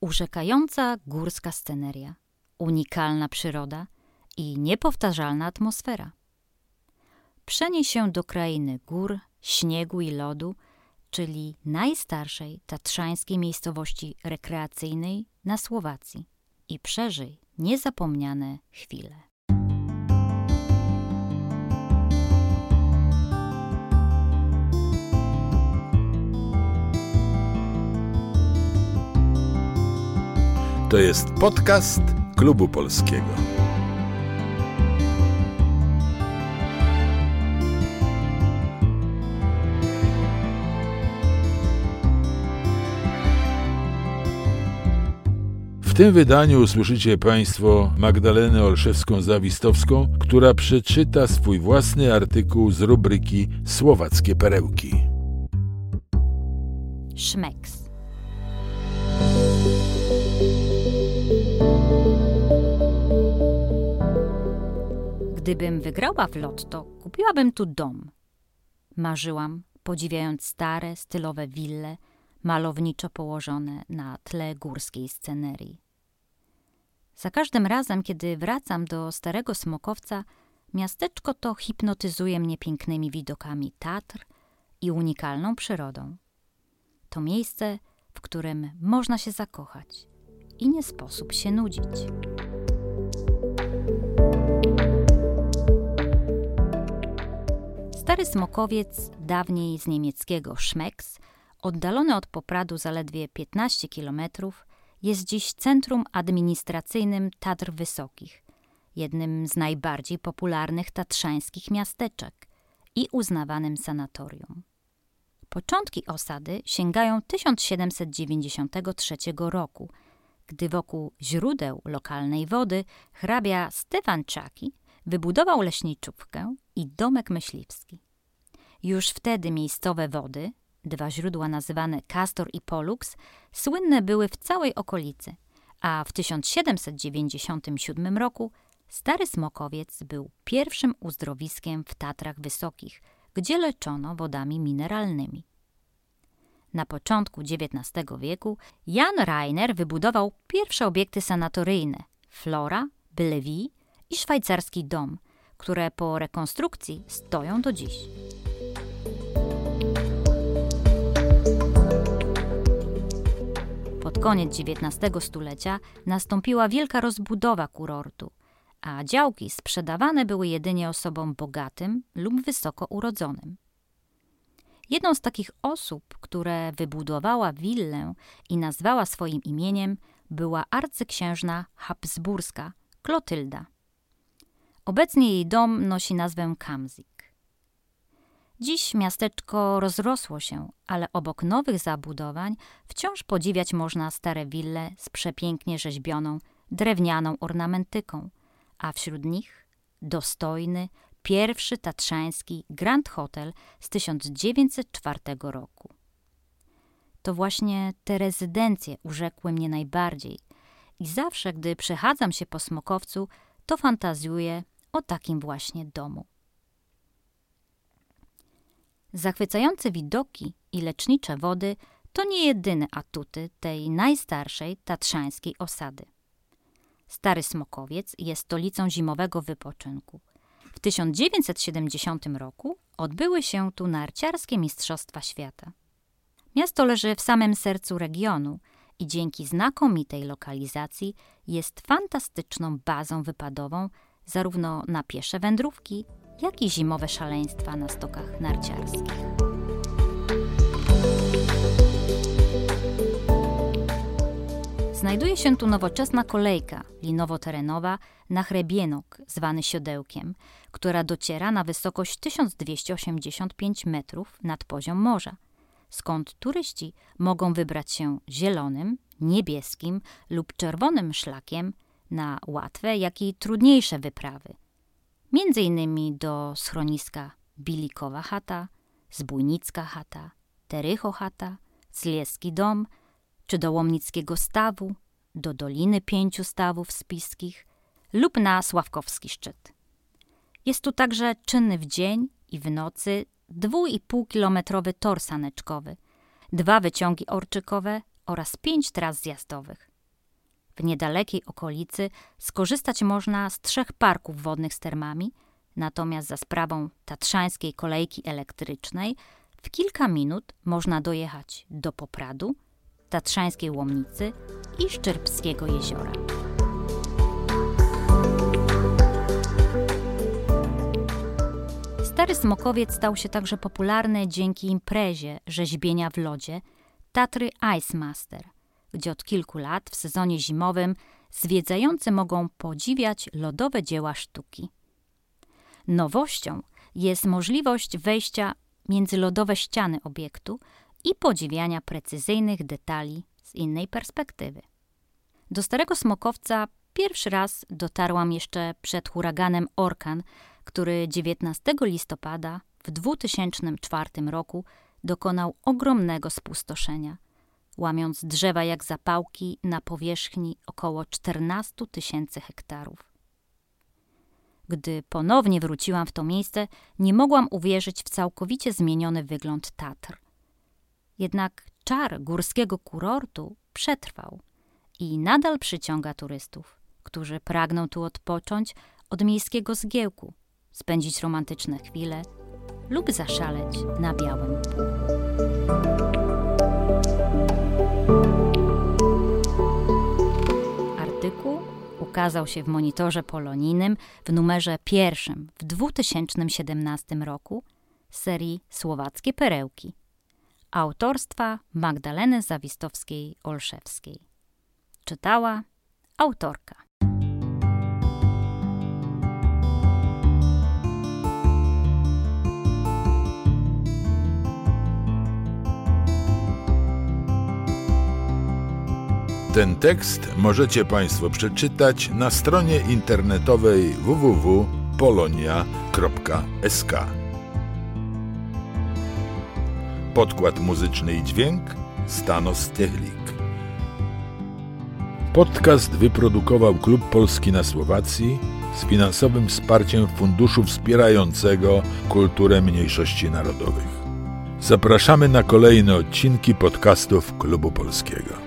Urzekająca górska sceneria, unikalna przyroda i niepowtarzalna atmosfera. Przenieś się do krainy gór, śniegu i lodu, czyli najstarszej tatrzańskiej miejscowości rekreacyjnej na Słowacji i przeżyj niezapomniane chwile. To jest podcast Klubu Polskiego. W tym wydaniu usłyszycie Państwo Magdalenę Olszewską-Zawistowską, która przeczyta swój własny artykuł z rubryki Słowackie perełki. Szmeks. Gdybym wygrała w lotto, kupiłabym tu dom. Marzyłam, podziwiając stare, stylowe wille, malowniczo położone na tle górskiej scenerii. Za każdym razem, kiedy wracam do Starego Smokowca, miasteczko to hipnotyzuje mnie pięknymi widokami Tatr i unikalną przyrodą. To miejsce, w którym można się zakochać i nie sposób się nudzić. Stary Smokowiec, dawniej z niemieckiego Schmecks, oddalony od Popradu zaledwie 15 kilometrów, jest dziś centrum administracyjnym Tatr Wysokich, jednym z najbardziej popularnych tatrzańskich miasteczek i uznawanym sanatorium. Początki osady sięgają 1793 roku, gdy wokół źródeł lokalnej wody hrabia Stefan Czaki wybudował leśniczówkę i domek myśliwski. Już wtedy miejscowe wody, dwa źródła nazywane Castor i Pollux, słynne były w całej okolicy, a w 1797 roku Stary Smokowiec był pierwszym uzdrowiskiem w Tatrach Wysokich, gdzie leczono wodami mineralnymi. Na początku XIX wieku Jan Rainer wybudował pierwsze obiekty sanatoryjne Flora, Bellevue i szwajcarski dom, które po rekonstrukcji stoją do dziś. Pod koniec XIX stulecia nastąpiła wielka rozbudowa kurortu, a działki sprzedawane były jedynie osobom bogatym lub wysoko urodzonym. Jedną z takich osób, które wybudowała willę i nazwała swoim imieniem, była arcyksiężna habsburska Klotylda. Obecnie jej dom nosi nazwę Kamzik. Dziś miasteczko rozrosło się, ale obok nowych zabudowań wciąż podziwiać można stare wille z przepięknie rzeźbioną, drewnianą ornamentyką, a wśród nich dostojny, pierwszy tatrzański Grand Hotel z 1904 roku. To właśnie te rezydencje urzekły mnie najbardziej i zawsze, gdy przechadzam się po Smokowcu, to fantazjuję o takim właśnie domu. Zachwycające widoki i lecznicze wody to nie jedyne atuty tej najstarszej tatrzańskiej osady. Stary Smokowiec jest stolicą zimowego wypoczynku. W 1970 roku odbyły się tu narciarskie Mistrzostwa Świata. Miasto leży w samym sercu regionu i dzięki znakomitej lokalizacji jest fantastyczną bazą wypadową zarówno na piesze wędrówki, jak i zimowe szaleństwa na stokach narciarskich. Znajduje się tu nowoczesna kolejka linowo-terenowa na Hrebienok, zwany Siodełkiem, która dociera na wysokość 1285 metrów nad poziom morza, skąd turyści mogą wybrać się zielonym, niebieskim lub czerwonym szlakiem na łatwe, jak i trudniejsze wyprawy. Między innymi do schroniska Bilikowa chata, Zbójnicka chata, Terycho chata, Clieski dom, czy do Łomnickiego stawu, do Doliny Pięciu Stawów Spiskich lub na Sławkowski szczyt. Jest tu także czynny w dzień i w nocy 2,5-kilometrowy tor saneczkowy, dwa wyciągi orczykowe oraz pięć tras zjazdowych. W niedalekiej okolicy skorzystać można z trzech parków wodnych z termami, natomiast za sprawą tatrzańskiej kolejki elektrycznej w kilka minut można dojechać do Popradu, Tatrzańskiej Łomnicy i Szczerbskiego Jeziora. Stary Smokowiec stał się także popularny dzięki imprezie rzeźbienia w lodzie Tatry Ice Master, gdzie od kilku lat w sezonie zimowym zwiedzający mogą podziwiać lodowe dzieła sztuki. Nowością jest możliwość wejścia między lodowe ściany obiektu i podziwiania precyzyjnych detali z innej perspektywy. Do Starego Smokowca pierwszy raz dotarłam jeszcze przed huraganem Orkan, który 19 listopada w 2004 roku dokonał ogromnego spustoszenia, łamiąc drzewa jak zapałki na powierzchni około 14 tysięcy hektarów. Gdy ponownie wróciłam w to miejsce, nie mogłam uwierzyć w całkowicie zmieniony wygląd Tatr. Jednak czar górskiego kurortu przetrwał i nadal przyciąga turystów, którzy pragną tu odpocząć od miejskiego zgiełku, spędzić romantyczne chwile lub zaszaleć na białym polu. Ukazał się w monitorze polonijnym w numerze pierwszym w 2017 roku serii Słowackie Perełki autorstwa Magdaleny Zawistowskiej-Olszewskiej. Czytała autorka. Ten tekst możecie Państwo przeczytać na stronie internetowej www.polonia.sk. Podkład muzyczny i dźwięk Stanos Techlik. Podcast wyprodukował Klub Polski na Słowacji z finansowym wsparciem Funduszu Wspierającego Kulturę Mniejszości Narodowych. Zapraszamy na kolejne odcinki podcastów Klubu Polskiego.